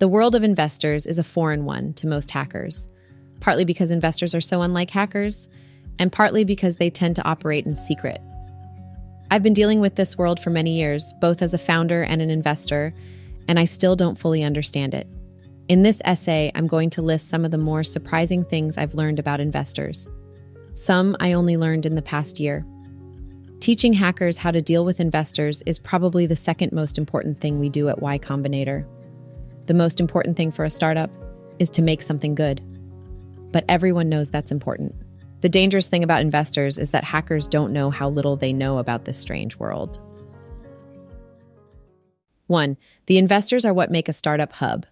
The world of investors is a foreign one to most hackers, partly because investors are so unlike hackers, and partly because they tend to operate in secret. I've been dealing with this world for many years, both as a founder and an investor, and I still don't fully understand it. In this essay, I'm going to list some of the more surprising things I've learned about investors. Some I only learned in the past year. Teaching hackers how to deal with investors is probably the second most important thing we do at Y Combinator. The most important thing for a startup is to make something good. But everyone knows that's important. The dangerous thing about investors is that hackers don't know how little they know about this strange world. 1. The investors are what make a startup hub.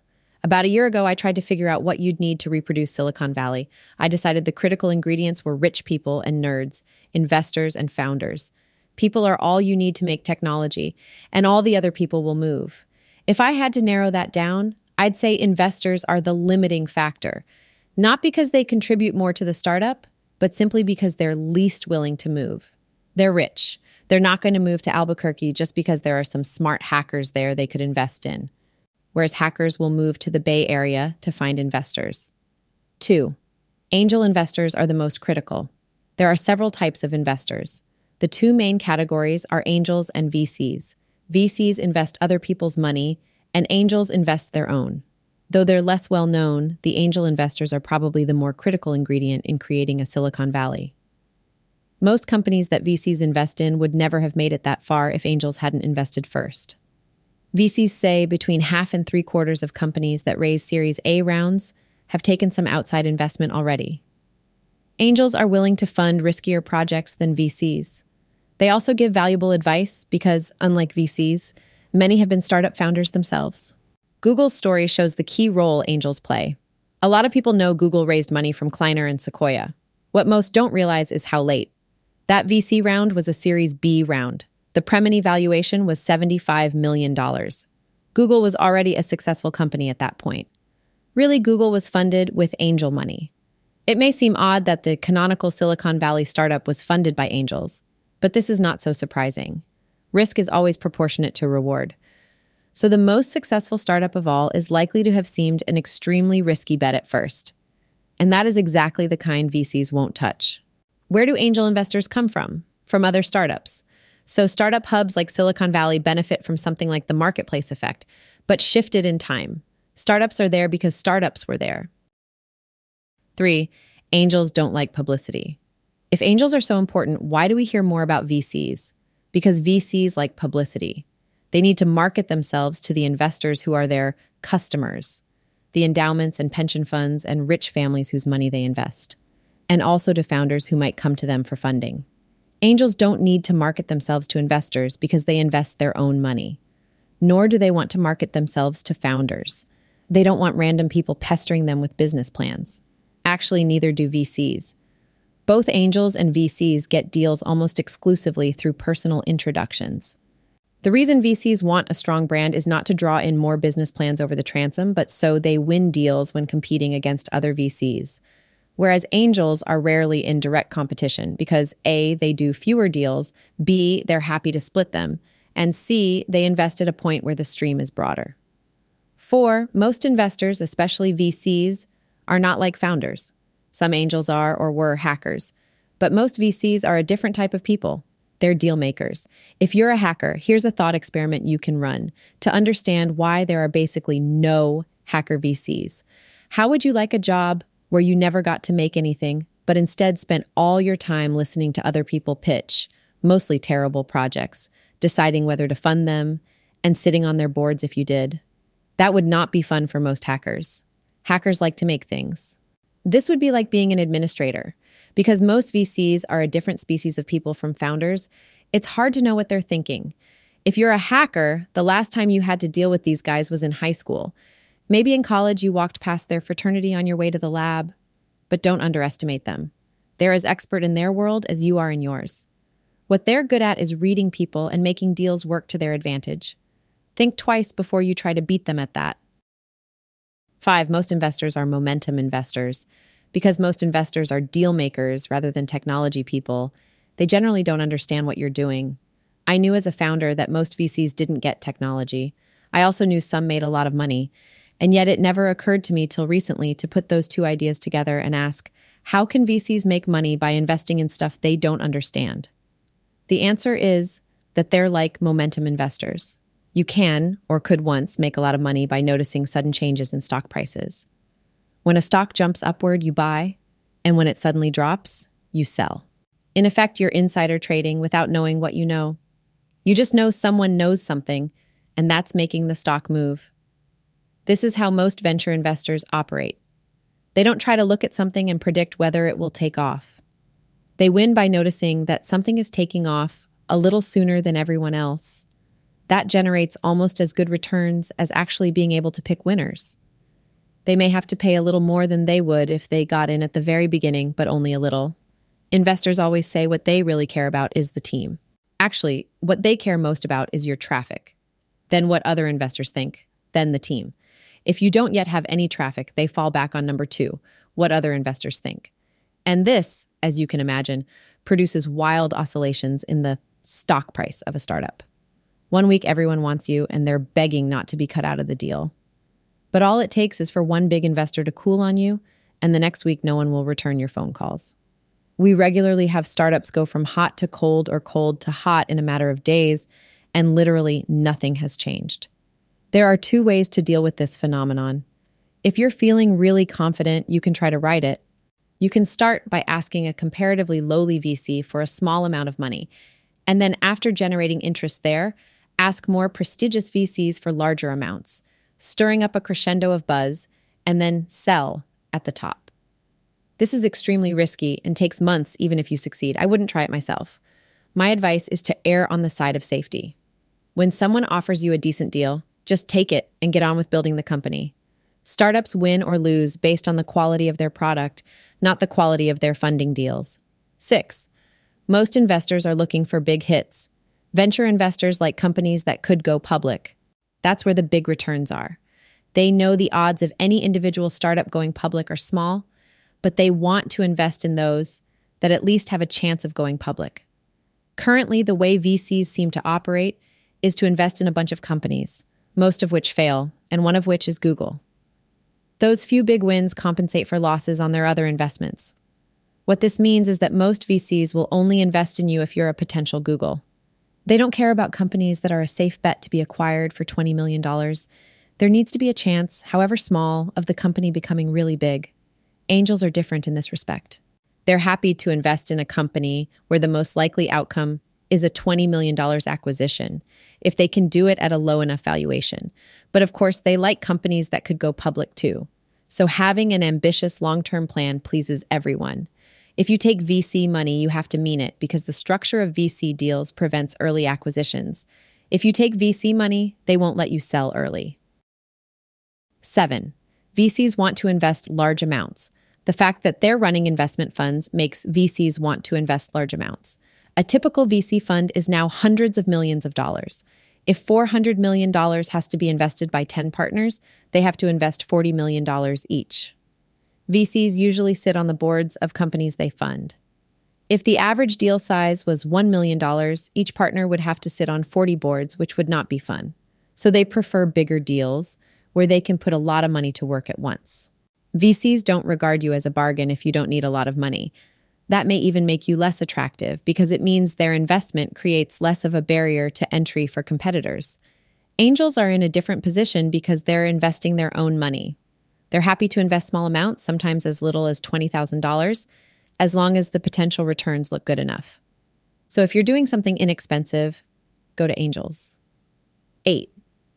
About a year ago, I tried to figure out what you'd need to reproduce Silicon Valley. I decided the critical ingredients were rich people and nerds, investors and founders. People are all you need to make technology, and all the other people will move. If I had to narrow that down, I'd say investors are the limiting factor, not because they contribute more to the startup, but simply because they're least willing to move. They're rich. They're not going to move to Albuquerque just because there are some smart hackers there they could invest in whereas hackers will move to the Bay Area to find investors. Two, angel investors are the most critical. There are several types of investors. The two main categories are angels and VCs. VCs invest other people's money, and angels invest their own. Though they're less well known, the angel investors are probably the more critical ingredient in creating a Silicon Valley. Most companies that VCs invest in would never have made it that far if angels hadn't invested first. VCs say between half and three quarters of companies that raise Series A rounds have taken some outside investment already. Angels are willing to fund riskier projects than VCs. They also give valuable advice because, unlike VCs, many have been startup founders themselves. Google's story shows the key role angels play. A lot of people know Google raised money from Kleiner and Sequoia. What most don't realize is how late. That VC round was a Series B round, the pre-money valuation was $75 million. Google was already a successful company at that point. Really, Google was funded with angel money. It may seem odd that the canonical Silicon Valley startup was funded by angels, but this is not so surprising. Risk is always proportionate to reward. So, the most successful startup of all is likely to have seemed an extremely risky bet at first. And that is exactly the kind VCs won't touch. Where do angel investors come from? From other startups. So startup hubs like Silicon Valley benefit from something like the marketplace effect, but shifted in time. Startups are there because startups were there. Three, angels don't like publicity. If angels are so important, why do we hear more about VCs? Because VCs like publicity. They need to market themselves to the investors who are their customers, the endowments and pension funds and rich families whose money they invest, and also to founders who might come to them for funding. Angels don't need to market themselves to investors because they invest their own money. Nor do they want to market themselves to founders. They don't want random people pestering them with business plans. Actually, neither do VCs. Both angels and VCs get deals almost exclusively through personal introductions. The reason VCs want a strong brand is not to draw in more business plans over the transom, but so they win deals when competing against other VCs whereas angels are rarely in direct competition because A, they do fewer deals, B, they're happy to split them, and C, they invest at a point where the stream is broader. Four, most investors, especially VCs, are not like founders. Some angels are or were hackers, but most VCs are a different type of people. They're deal makers. If you're a hacker, here's a thought experiment you can run to understand why there are basically no hacker VCs. How would you like a job where you never got to make anything, but instead spent all your time listening to other people pitch, mostly terrible projects, deciding whether to fund them, and sitting on their boards if you did. That would not be fun for most hackers. Hackers like to make things. This would be like being an administrator. Because most VCs are a different species of people from founders, it's hard to know what they're thinking. If you're a hacker, the last time you had to deal with these guys was in high school, Maybe in college you walked past their fraternity on your way to the lab, but don't underestimate them. They're as expert in their world as you are in yours. What they're good at is reading people and making deals work to their advantage. Think twice before you try to beat them at that. Five, most investors are momentum investors. Because most investors are deal makers rather than technology people, they generally don't understand what you're doing. I knew as a founder that most VCs didn't get technology. I also knew some made a lot of money, And yet it never occurred to me till recently to put those two ideas together and ask, how can VCs make money by investing in stuff they don't understand? The answer is that they're like momentum investors. You can, or could once, make a lot of money by noticing sudden changes in stock prices. When a stock jumps upward, you buy, and when it suddenly drops, you sell. In effect, you're insider trading without knowing what you know. You just know someone knows something, and that's making the stock move. This is how most venture investors operate. They don't try to look at something and predict whether it will take off. They win by noticing that something is taking off a little sooner than everyone else. That generates almost as good returns as actually being able to pick winners. They may have to pay a little more than they would if they got in at the very beginning, but only a little. Investors always say what they really care about is the team. Actually, what they care most about is your traffic, then what other investors think, then the team. If you don't yet have any traffic, they fall back on number two, what other investors think. And this, as you can imagine, produces wild oscillations in the stock price of a startup. One week, everyone wants you, and they're begging not to be cut out of the deal. But all it takes is for one big investor to cool on you, and the next week, no one will return your phone calls. We regularly have startups go from hot to cold or cold to hot in a matter of days, and literally nothing has changed. There are two ways to deal with this phenomenon. If you're feeling really confident, you can try to write it. You can start by asking a comparatively lowly VC for a small amount of money, and then after generating interest there, ask more prestigious VCs for larger amounts, stirring up a crescendo of buzz, and then sell at the top. This is extremely risky and takes months even if you succeed. I wouldn't try it myself. My advice is to err on the side of safety. When someone offers you a decent deal, just take it and get on with building the company. Startups win or lose based on the quality of their product, not the quality of their funding deals. Six, most investors are looking for big hits. Venture investors like companies that could go public. That's where the big returns are. They know the odds of any individual startup going public are small, but they want to invest in those that at least have a chance of going public. Currently, the way VCs seem to operate is to invest in a bunch of companies, most of which fail, and one of which is Google. Those few big wins compensate for losses on their other investments. What this means is that most VCs will only invest in you if you're a potential Google. They don't care about companies that are a safe bet to be acquired for $20 million. There needs to be a chance, however small, of the company becoming really big. Angels are different in this respect. They're happy to invest in a company where the most likely outcome is a $20 million acquisition if they can do it at a low enough valuation. But of course, they like companies that could go public too. So having an ambitious long term plan pleases everyone. If you take VC money, you have to mean it because the structure of VC deals prevents early acquisitions. If you take VC money, they won't let you sell early. 7. VCs want to invest large amounts. The fact that they're running investment funds makes VCs want to invest large amounts. A typical VC fund is now hundreds of millions of dollars. If $400 million has to be invested by 10 partners, they have to invest $40 million each. VCs usually sit on the boards of companies they fund. If the average deal size was $1 million, each partner would have to sit on 40 boards, which would not be fun. So they prefer bigger deals where they can put a lot of money to work at once. VCs don't regard you as a bargain if you don't need a lot of money. That may even make you less attractive because it means their investment creates less of a barrier to entry for competitors. Angels are in a different position because they're investing their own money. They're happy to invest small amounts, sometimes as little as $20,000, as long as the potential returns look good enough. So if you're doing something inexpensive, go to angels. 8.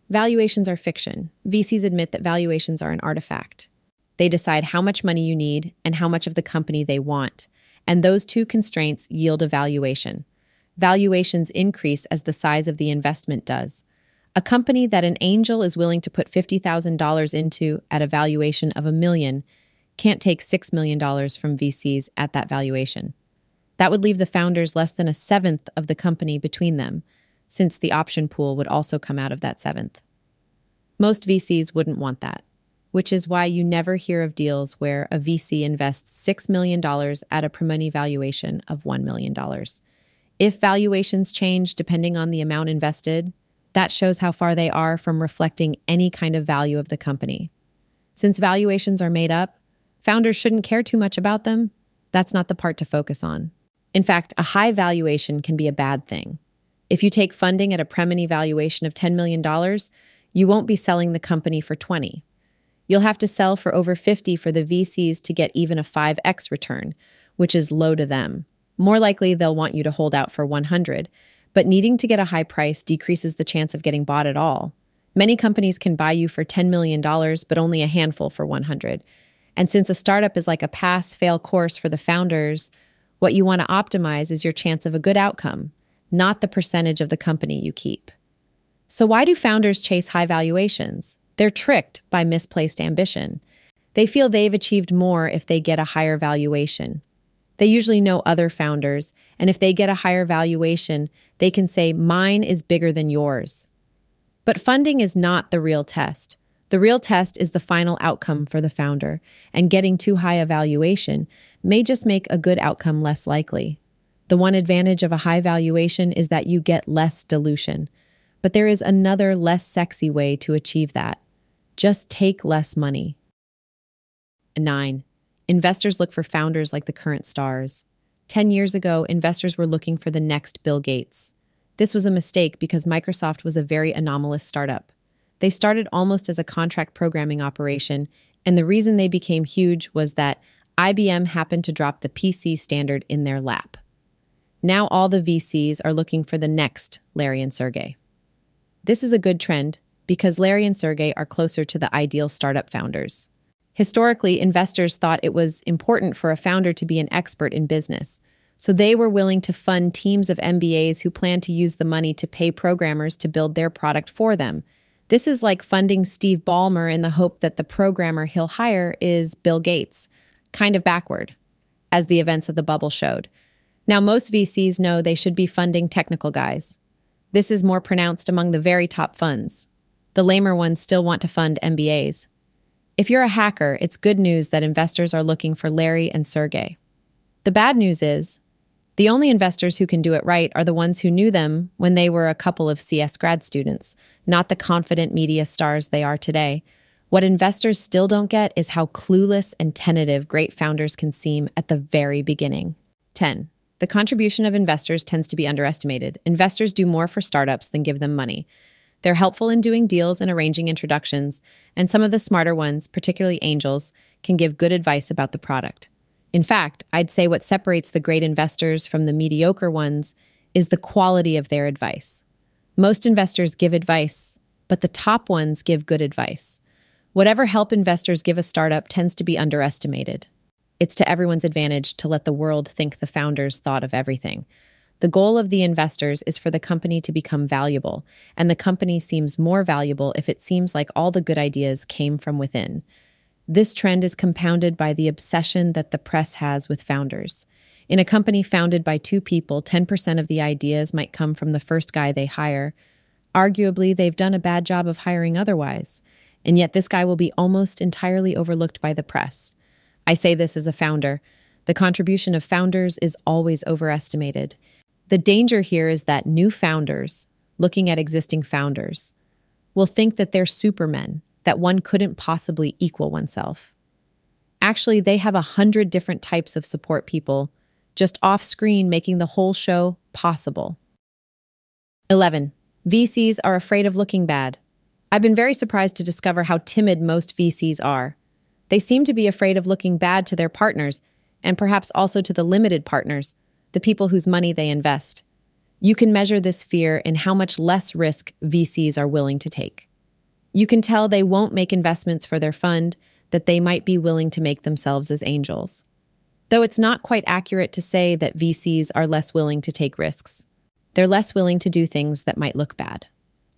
Valuations are fiction. VCs admit that valuations are an artifact. They decide how much money you need and how much of the company they want. And those two constraints yield a valuation. Valuations increase as the size of the investment does. A company that an angel is willing to put $50,000 into at a valuation of a million can't take $6 million from VCs at that valuation. That would leave the founders less than a seventh of the company between them, since the option pool would also come out of that seventh. Most VCs wouldn't want that which is why you never hear of deals where a VC invests $6 million at a pre-money valuation of $1 million. If valuations change depending on the amount invested, That shows how far they are from reflecting any kind of value of the company. Since valuations are made up, founders shouldn't care too much about them. That's not the part to focus on. In fact, a high valuation can be a bad thing. If you take funding at a pre-money valuation of $10 million, you won't be selling the company for 20. You'll have to sell for over 50 for the VCs to get even a 5x return, which is low to them. More likely they'll want you to hold out for 100, but needing to get a high price decreases the chance of getting bought at all. Many companies can buy you for $10 million, but only a handful for 100. And since a startup is like a pass fail course for the founders, what you want to optimize is your chance of a good outcome, not the percentage of the company you keep. So, why do founders chase high valuations? They're tricked by misplaced ambition. They feel they've achieved more if they get a higher valuation. They usually know other founders, and if they get a higher valuation, they can say, Mine is bigger than yours. But funding is not the real test. The real test is the final outcome for the founder, and getting too high a valuation may just make a good outcome less likely. The one advantage of a high valuation is that you get less dilution. But there is another less sexy way to achieve that. Just take less money. 9. Investors look for founders like the current stars. 10 years ago, investors were looking for the next Bill Gates. This was a mistake because Microsoft was a very anomalous startup. They started almost as a contract programming operation, and the reason they became huge was that IBM happened to drop the PC standard in their lap. Now all the VCs are looking for the next Larry and Sergey. This is a good trend because Larry and Sergey are closer to the ideal startup founders. Historically, investors thought it was important for a founder to be an expert in business. So they were willing to fund teams of MBAs who planned to use the money to pay programmers to build their product for them. This is like funding Steve Ballmer in the hope that the programmer he'll hire is Bill Gates, kind of backward, as the events of the bubble showed. Now, most VCs know they should be funding technical guys. This is more pronounced among the very top funds. The lamer ones still want to fund MBAs. If you're a hacker, it's good news that investors are looking for Larry and Sergey. The bad news is, the only investors who can do it right are the ones who knew them when they were a couple of CS grad students, not the confident media stars they are today. What investors still don't get is how clueless and tentative great founders can seem at the very beginning. 10. The contribution of investors tends to be underestimated. Investors do more for startups than give them money. They're helpful in doing deals and arranging introductions, and some of the smarter ones, particularly angels, can give good advice about the product. In fact, I'd say what separates the great investors from the mediocre ones is the quality of their advice. Most investors give advice, but the top ones give good advice. Whatever help investors give a startup tends to be underestimated. It's to everyone's advantage to let the world think the founders thought of everything. The goal of the investors is for the company to become valuable, and the company seems more valuable if it seems like all the good ideas came from within. This trend is compounded by the obsession that the press has with founders. In a company founded by two people, 10% of the ideas might come from the first guy they hire. Arguably, they've done a bad job of hiring otherwise, and yet this guy will be almost entirely overlooked by the press. I say this as a founder. The contribution of founders is always overestimated. The danger here is that new founders, looking at existing founders, will think that they're supermen, that one couldn't possibly equal oneself. Actually, they have a hundred different types of support people just off screen making the whole show possible. 11. VCs are afraid of looking bad. I've been very surprised to discover how timid most VCs are. They seem to be afraid of looking bad to their partners, and perhaps also to the limited partners, the people whose money they invest. You can measure this fear in how much less risk VCs are willing to take. You can tell they won't make investments for their fund that they might be willing to make themselves as angels. Though it's not quite accurate to say that VCs are less willing to take risks. They're less willing to do things that might look bad.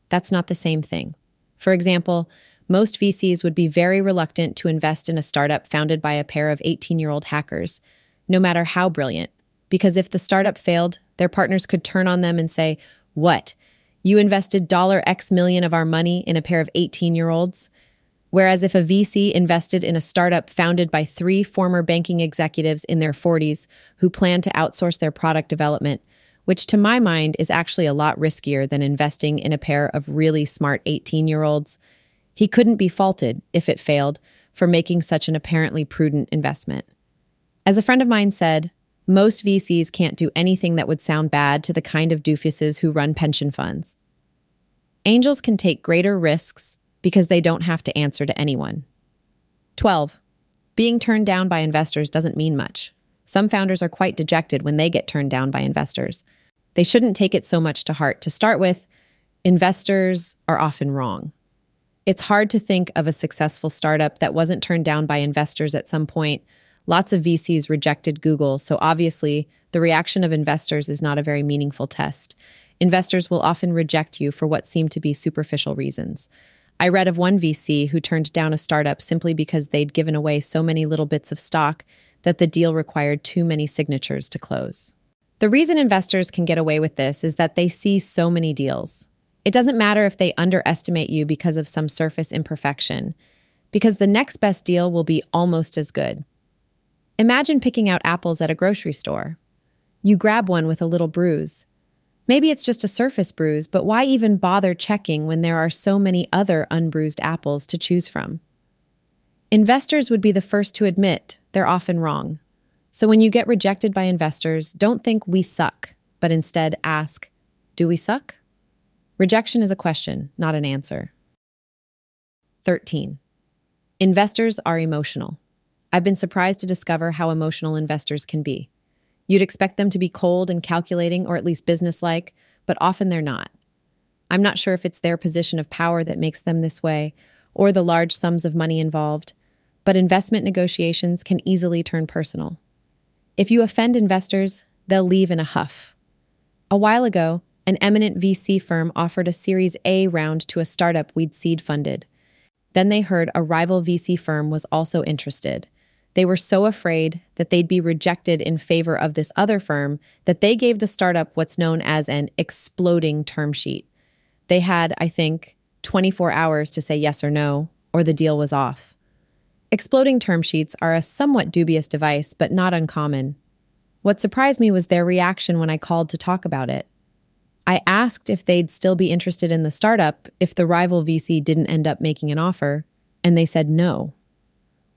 That's not the same thing. For example, most VCs would be very reluctant to invest in a startup founded by a pair of 18 year old hackers, no matter how brilliant, because if the startup failed, their partners could turn on them and say, What? You invested dollar X million of our money in a pair of 18 year olds? Whereas if a VC invested in a startup founded by three former banking executives in their 40s who plan to outsource their product development, which to my mind is actually a lot riskier than investing in a pair of really smart 18 year olds. He couldn't be faulted, if it failed, for making such an apparently prudent investment. As a friend of mine said, most VCs can't do anything that would sound bad to the kind of doofuses who run pension funds. Angels can take greater risks because they don't have to answer to anyone. 12. Being turned down by investors doesn't mean much. Some founders are quite dejected when they get turned down by investors. They shouldn't take it so much to heart. To start with, investors are often wrong. It's hard to think of a successful startup that wasn't turned down by investors at some point. Lots of VCs rejected Google, so obviously, the reaction of investors is not a very meaningful test. Investors will often reject you for what seem to be superficial reasons. I read of one VC who turned down a startup simply because they'd given away so many little bits of stock that the deal required too many signatures to close. The reason investors can get away with this is that they see so many deals. It doesn't matter if they underestimate you because of some surface imperfection, because the next best deal will be almost as good. Imagine picking out apples at a grocery store. You grab one with a little bruise. Maybe it's just a surface bruise, but why even bother checking when there are so many other unbruised apples to choose from? Investors would be the first to admit they're often wrong. So when you get rejected by investors, don't think we suck, but instead ask, do we suck? Rejection is a question, not an answer. 13. Investors are emotional. I've been surprised to discover how emotional investors can be. You'd expect them to be cold and calculating, or at least businesslike, but often they're not. I'm not sure if it's their position of power that makes them this way, or the large sums of money involved, but investment negotiations can easily turn personal. If you offend investors, they'll leave in a huff. A while ago, an eminent VC firm offered a Series A round to a startup we'd seed funded. Then they heard a rival VC firm was also interested. They were so afraid that they'd be rejected in favor of this other firm that they gave the startup what's known as an exploding term sheet. They had, I think, 24 hours to say yes or no, or the deal was off. Exploding term sheets are a somewhat dubious device, but not uncommon. What surprised me was their reaction when I called to talk about it. I asked if they'd still be interested in the startup if the rival VC didn't end up making an offer, and they said no.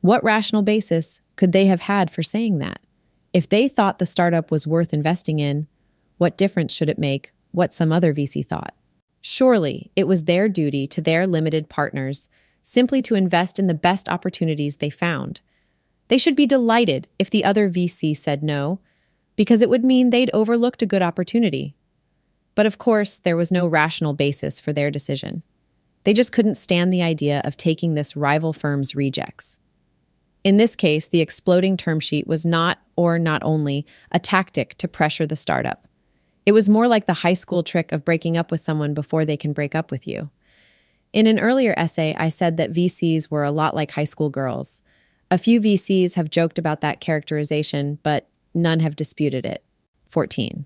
What rational basis could they have had for saying that? If they thought the startup was worth investing in, what difference should it make what some other VC thought? Surely it was their duty to their limited partners simply to invest in the best opportunities they found. They should be delighted if the other VC said no, because it would mean they'd overlooked a good opportunity. But of course, there was no rational basis for their decision. They just couldn't stand the idea of taking this rival firm's rejects. In this case, the exploding term sheet was not, or not only, a tactic to pressure the startup. It was more like the high school trick of breaking up with someone before they can break up with you. In an earlier essay, I said that VCs were a lot like high school girls. A few VCs have joked about that characterization, but none have disputed it. 14.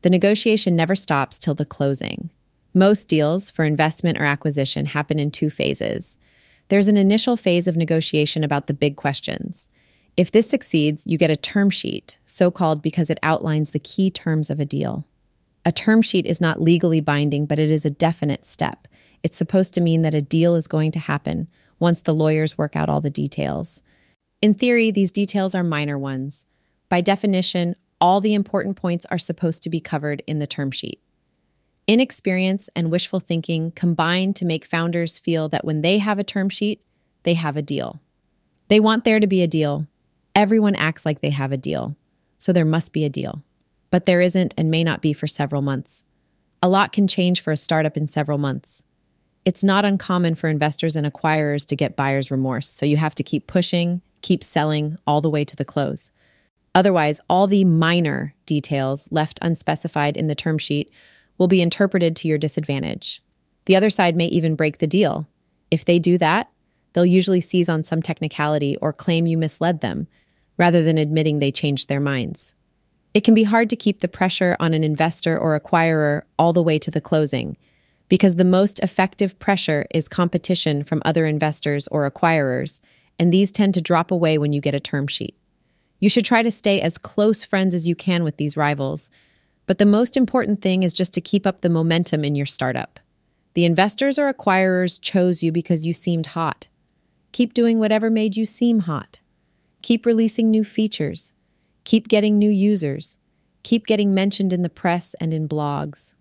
The negotiation never stops till the closing. Most deals for investment or acquisition happen in two phases. There's an initial phase of negotiation about the big questions. If this succeeds, you get a term sheet, so called because it outlines the key terms of a deal. A term sheet is not legally binding, but it is a definite step. It's supposed to mean that a deal is going to happen once the lawyers work out all the details. In theory, these details are minor ones. By definition, all the important points are supposed to be covered in the term sheet. Inexperience and wishful thinking combine to make founders feel that when they have a term sheet, they have a deal. They want there to be a deal. Everyone acts like they have a deal, so there must be a deal. But there isn't and may not be for several months. A lot can change for a startup in several months. It's not uncommon for investors and acquirers to get buyer's remorse, so you have to keep pushing, keep selling all the way to the close. Otherwise, all the minor details left unspecified in the term sheet will be interpreted to your disadvantage. The other side may even break the deal. If they do that, they'll usually seize on some technicality or claim you misled them, rather than admitting they changed their minds. It can be hard to keep the pressure on an investor or acquirer all the way to the closing because the most effective pressure is competition from other investors or acquirers, and these tend to drop away when you get a term sheet. You should try to stay as close friends as you can with these rivals, But the most important thing is just to keep up the momentum in your startup. The investors or acquirers chose you because you seemed hot. Keep doing whatever made you seem hot. Keep releasing new features. Keep getting new users. Keep getting mentioned in the press and in blogs.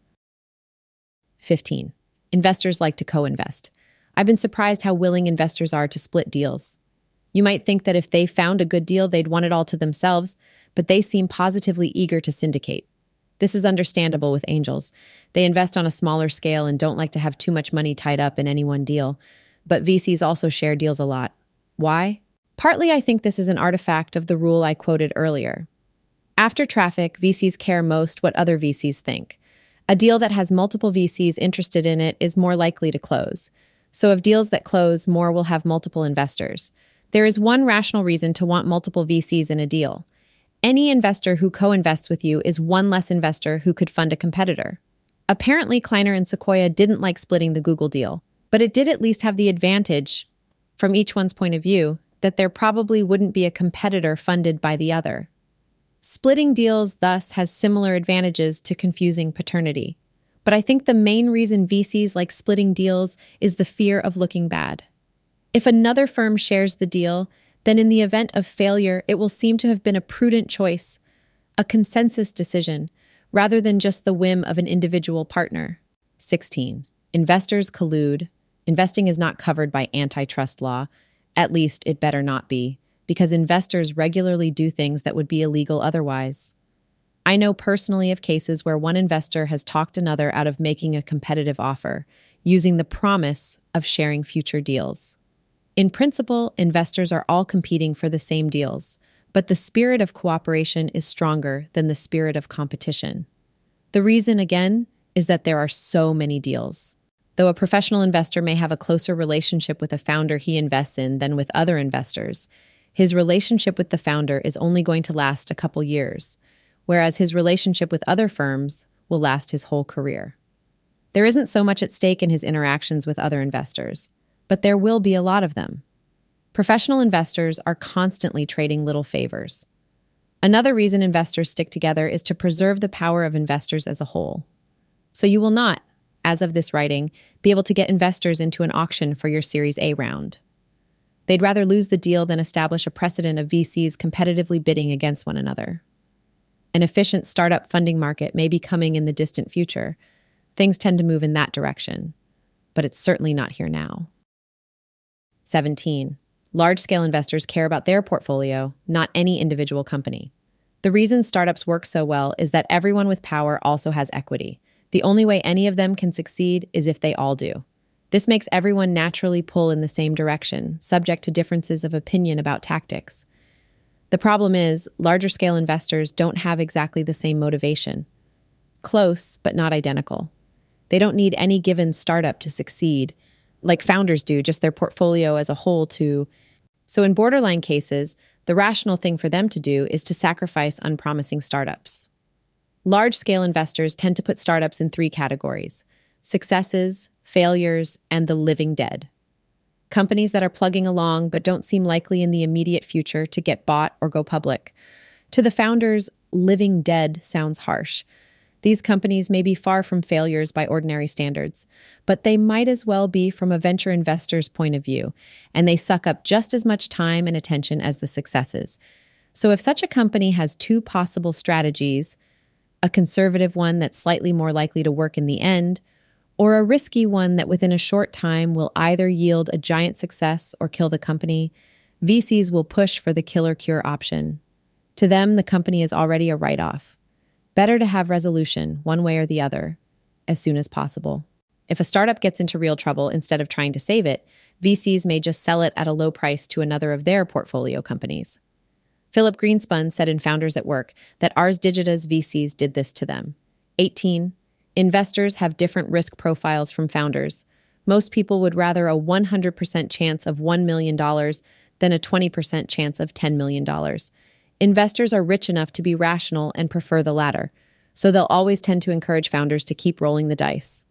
15. Investors like to co invest. I've been surprised how willing investors are to split deals. You might think that if they found a good deal, they'd want it all to themselves, but they seem positively eager to syndicate. This is understandable with angels. They invest on a smaller scale and don't like to have too much money tied up in any one deal. But VCs also share deals a lot. Why? Partly, I think this is an artifact of the rule I quoted earlier. After traffic, VCs care most what other VCs think. A deal that has multiple VCs interested in it is more likely to close. So, of deals that close, more will have multiple investors. There is one rational reason to want multiple VCs in a deal. Any investor who co invests with you is one less investor who could fund a competitor. Apparently, Kleiner and Sequoia didn't like splitting the Google deal, but it did at least have the advantage, from each one's point of view, that there probably wouldn't be a competitor funded by the other. Splitting deals thus has similar advantages to confusing paternity. But I think the main reason VCs like splitting deals is the fear of looking bad. If another firm shares the deal, then in the event of failure, it will seem to have been a prudent choice, a consensus decision, rather than just the whim of an individual partner. 16. Investors collude. Investing is not covered by antitrust law, at least, it better not be, because investors regularly do things that would be illegal otherwise. I know personally of cases where one investor has talked another out of making a competitive offer, using the promise of sharing future deals. In principle, investors are all competing for the same deals, but the spirit of cooperation is stronger than the spirit of competition. The reason, again, is that there are so many deals. Though a professional investor may have a closer relationship with a founder he invests in than with other investors, his relationship with the founder is only going to last a couple years, whereas his relationship with other firms will last his whole career. There isn't so much at stake in his interactions with other investors, but there will be a lot of them. Professional investors are constantly trading little favors. Another reason investors stick together is to preserve the power of investors as a whole. So you will not, as of this writing, be able to get investors into an auction for your Series A round. They'd rather lose the deal than establish a precedent of VCs competitively bidding against one another. An efficient startup funding market may be coming in the distant future. Things tend to move in that direction, but it's certainly not here now. 17. Large scale investors care about their portfolio, not any individual company. The reason startups work so well is that everyone with power also has equity. The only way any of them can succeed is if they all do. This makes everyone naturally pull in the same direction, subject to differences of opinion about tactics. The problem is, larger scale investors don't have exactly the same motivation. Close, but not identical. They don't need any given startup to succeed, like founders do, just their portfolio as a whole to. So, in borderline cases, the rational thing for them to do is to sacrifice unpromising startups. Large scale investors tend to put startups in three categories successes, failures, and the living dead. Companies that are plugging along but don't seem likely in the immediate future to get bought or go public. To the founders, living dead sounds harsh. These companies may be far from failures by ordinary standards, but they might as well be from a venture investor's point of view, and they suck up just as much time and attention as the successes. So, if such a company has two possible strategies, a conservative one that's slightly more likely to work in the end, or a risky one that within a short time will either yield a giant success or kill the company, VCs will push for the killer cure option. To them, the company is already a write off. Better to have resolution, one way or the other, as soon as possible. If a startup gets into real trouble instead of trying to save it, VCs may just sell it at a low price to another of their portfolio companies. Philip Greenspun said in Founders at Work that ArsDigita's VCs did this to them. 18. Investors have different risk profiles from founders. Most people would rather a 100% chance of $1 million than a 20% chance of $10 million. Investors are rich enough to be rational and prefer the latter, so they'll always tend to encourage founders to keep rolling the dice.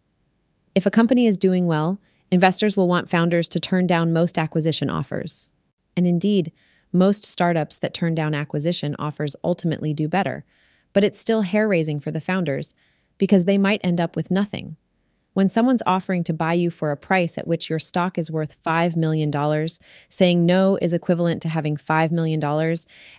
If a company is doing well, investors will want founders to turn down most acquisition offers. And indeed, most startups that turn down acquisition offers ultimately do better. but it's still hair raising for the founders because they might end up with nothing. When someone's offering to buy you for a price at which your stock is worth $5 million, saying no is equivalent to having $5 million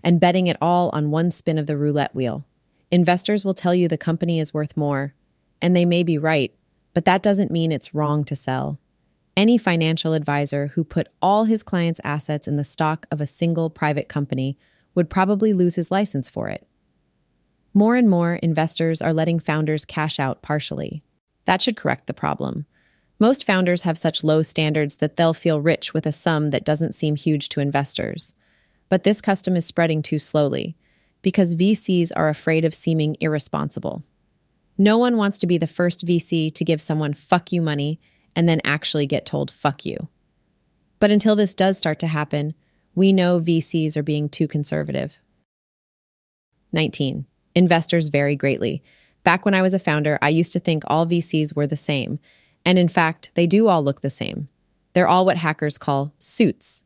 and betting it all on one spin of the roulette wheel. Investors will tell you the company is worth more, and they may be right, but that doesn't mean it's wrong to sell. Any financial advisor who put all his clients' assets in the stock of a single private company would probably lose his license for it. More and more investors are letting founders cash out partially. That should correct the problem. Most founders have such low standards that they'll feel rich with a sum that doesn't seem huge to investors. But this custom is spreading too slowly because VCs are afraid of seeming irresponsible. No one wants to be the first VC to give someone fuck you money and then actually get told fuck you. But until this does start to happen, we know VCs are being too conservative. 19. Investors vary greatly. Back when I was a founder, I used to think all VCs were the same. And in fact, they do all look the same. They're all what hackers call suits.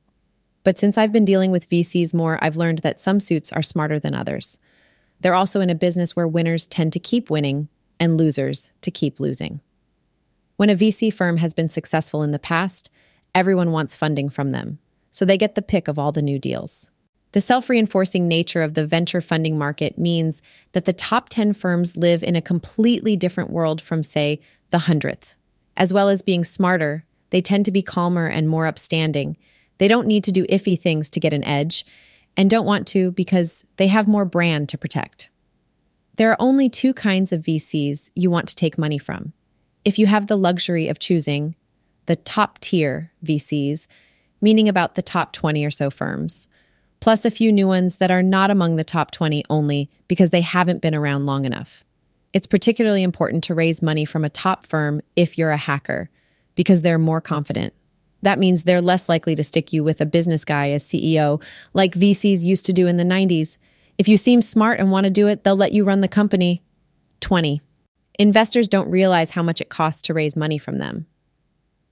But since I've been dealing with VCs more, I've learned that some suits are smarter than others. They're also in a business where winners tend to keep winning and losers to keep losing. When a VC firm has been successful in the past, everyone wants funding from them, so they get the pick of all the new deals. The self reinforcing nature of the venture funding market means that the top 10 firms live in a completely different world from, say, the 100th. As well as being smarter, they tend to be calmer and more upstanding. They don't need to do iffy things to get an edge, and don't want to because they have more brand to protect. There are only two kinds of VCs you want to take money from. If you have the luxury of choosing the top tier VCs, meaning about the top 20 or so firms, plus a few new ones that are not among the top 20 only because they haven't been around long enough. It's particularly important to raise money from a top firm if you're a hacker because they're more confident. That means they're less likely to stick you with a business guy as CEO, like VCs used to do in the 90s. If you seem smart and want to do it, they'll let you run the company. 20. Investors don't realize how much it costs to raise money from them.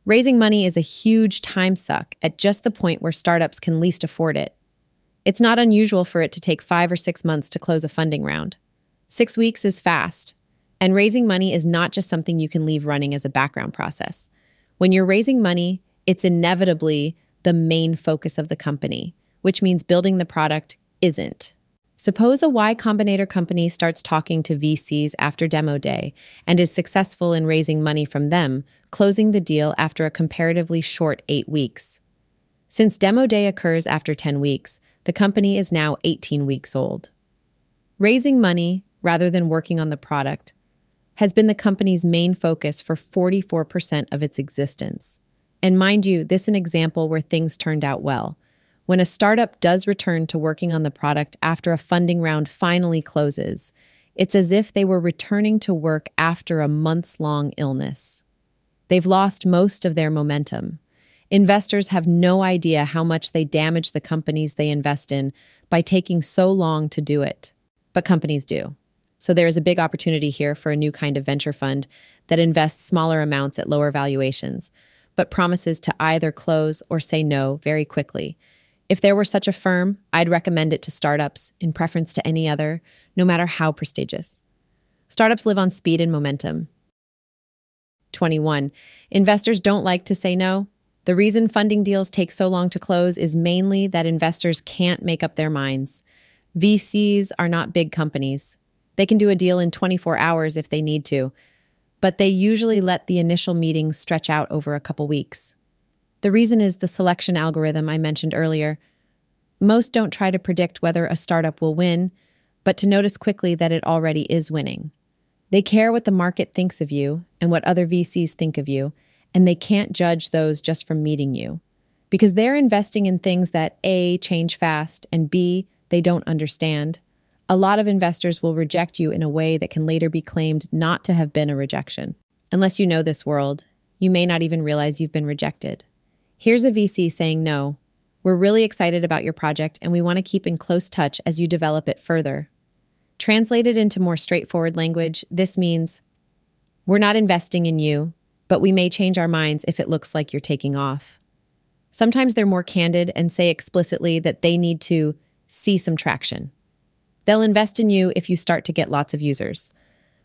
Raising money is a huge time suck at just the point where startups can least afford it. It's not unusual for it to take five or six months to close a funding round. Six weeks is fast, and raising money is not just something you can leave running as a background process. When you're raising money, it's inevitably the main focus of the company, which means building the product isn't. Suppose a Y Combinator company starts talking to VCs after demo day and is successful in raising money from them, closing the deal after a comparatively short eight weeks. Since demo day occurs after 10 weeks, the company is now 18 weeks old. Raising money rather than working on the product has been the company's main focus for 44% of its existence. And mind you, this is an example where things turned out well. When a startup does return to working on the product after a funding round finally closes, it's as if they were returning to work after a months long illness. They've lost most of their momentum. Investors have no idea how much they damage the companies they invest in by taking so long to do it. But companies do. So there is a big opportunity here for a new kind of venture fund that invests smaller amounts at lower valuations, but promises to either close or say no very quickly. If there were such a firm, I'd recommend it to startups in preference to any other, no matter how prestigious. Startups live on speed and momentum. 21. Investors don't like to say no, the reason funding deals take so long to close is mainly that investors can't make up their minds. VCs are not big companies. They can do a deal in 24 hours if they need to, but they usually let the initial meetings stretch out over a couple weeks. The reason is the selection algorithm I mentioned earlier. Most don't try to predict whether a startup will win, but to notice quickly that it already is winning. They care what the market thinks of you and what other VCs think of you and they can't judge those just from meeting you because they're investing in things that A, change fast, and B, they don't understand. A lot of investors will reject you in a way that can later be claimed not to have been a rejection. Unless you know this world, you may not even realize you've been rejected. Here's a VC saying no. We're really excited about your project and we want to keep in close touch as you develop it further. Translated into more straightforward language, this means we're not investing in you, but we may change our minds if it looks like you're taking off. Sometimes they're more candid and say explicitly that they need to see some traction. They'll invest in you if you start to get lots of users.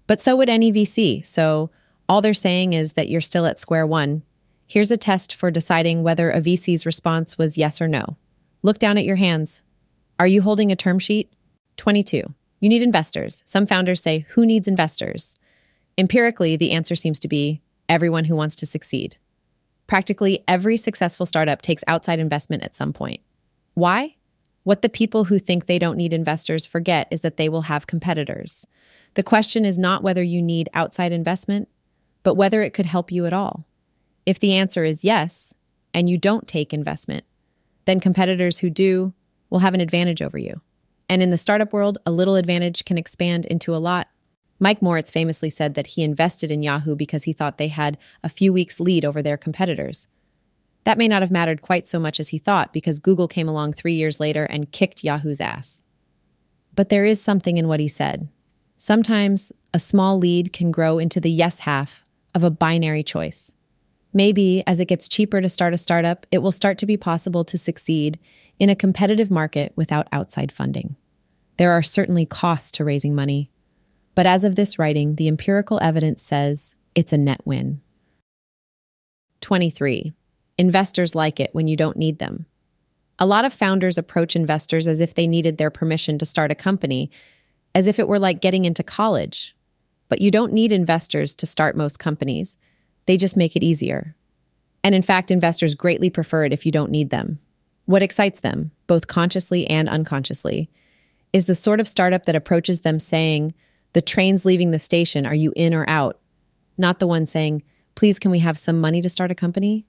But so would any VC. So all they're saying is that you're still at square one. Here's a test for deciding whether a VC's response was yes or no. Look down at your hands. Are you holding a term sheet? 22. You need investors. Some founders say, Who needs investors? Empirically, the answer seems to be everyone who wants to succeed. Practically every successful startup takes outside investment at some point. Why? What the people who think they don't need investors forget is that they will have competitors. The question is not whether you need outside investment, but whether it could help you at all. If the answer is yes, and you don't take investment, then competitors who do will have an advantage over you. And in the startup world, a little advantage can expand into a lot. Mike Moritz famously said that he invested in Yahoo because he thought they had a few weeks' lead over their competitors. That may not have mattered quite so much as he thought because Google came along three years later and kicked Yahoo's ass. But there is something in what he said. Sometimes a small lead can grow into the yes half of a binary choice. Maybe as it gets cheaper to start a startup, it will start to be possible to succeed in a competitive market without outside funding. There are certainly costs to raising money, but as of this writing, the empirical evidence says it's a net win. 23. Investors like it when you don't need them. A lot of founders approach investors as if they needed their permission to start a company, as if it were like getting into college. But you don't need investors to start most companies, they just make it easier. And in fact, investors greatly prefer it if you don't need them. What excites them, both consciously and unconsciously, is the sort of startup that approaches them saying, The train's leaving the station, are you in or out? Not the one saying, Please, can we have some money to start a company?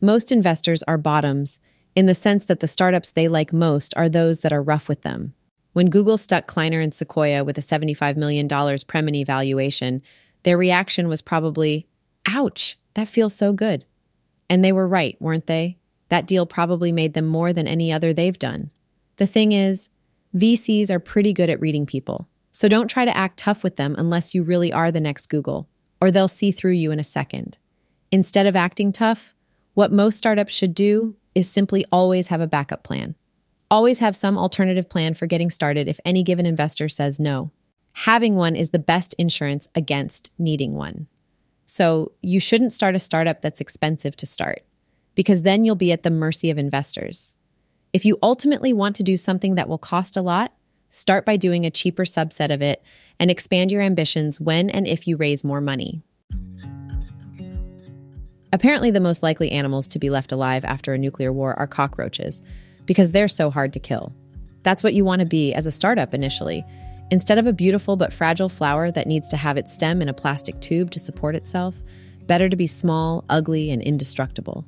Most investors are bottoms in the sense that the startups they like most are those that are rough with them. When Google stuck Kleiner and Sequoia with a $75 million Premoney valuation, their reaction was probably, Ouch, that feels so good. And they were right, weren't they? That deal probably made them more than any other they've done. The thing is, VCs are pretty good at reading people. So don't try to act tough with them unless you really are the next Google, or they'll see through you in a second. Instead of acting tough, what most startups should do is simply always have a backup plan. Always have some alternative plan for getting started if any given investor says no. Having one is the best insurance against needing one. So you shouldn't start a startup that's expensive to start because then you'll be at the mercy of investors. If you ultimately want to do something that will cost a lot, start by doing a cheaper subset of it and expand your ambitions when and if you raise more money. Apparently, the most likely animals to be left alive after a nuclear war are cockroaches because they're so hard to kill. That's what you want to be as a startup initially. Instead of a beautiful but fragile flower that needs to have its stem in a plastic tube to support itself, better to be small, ugly, and indestructible.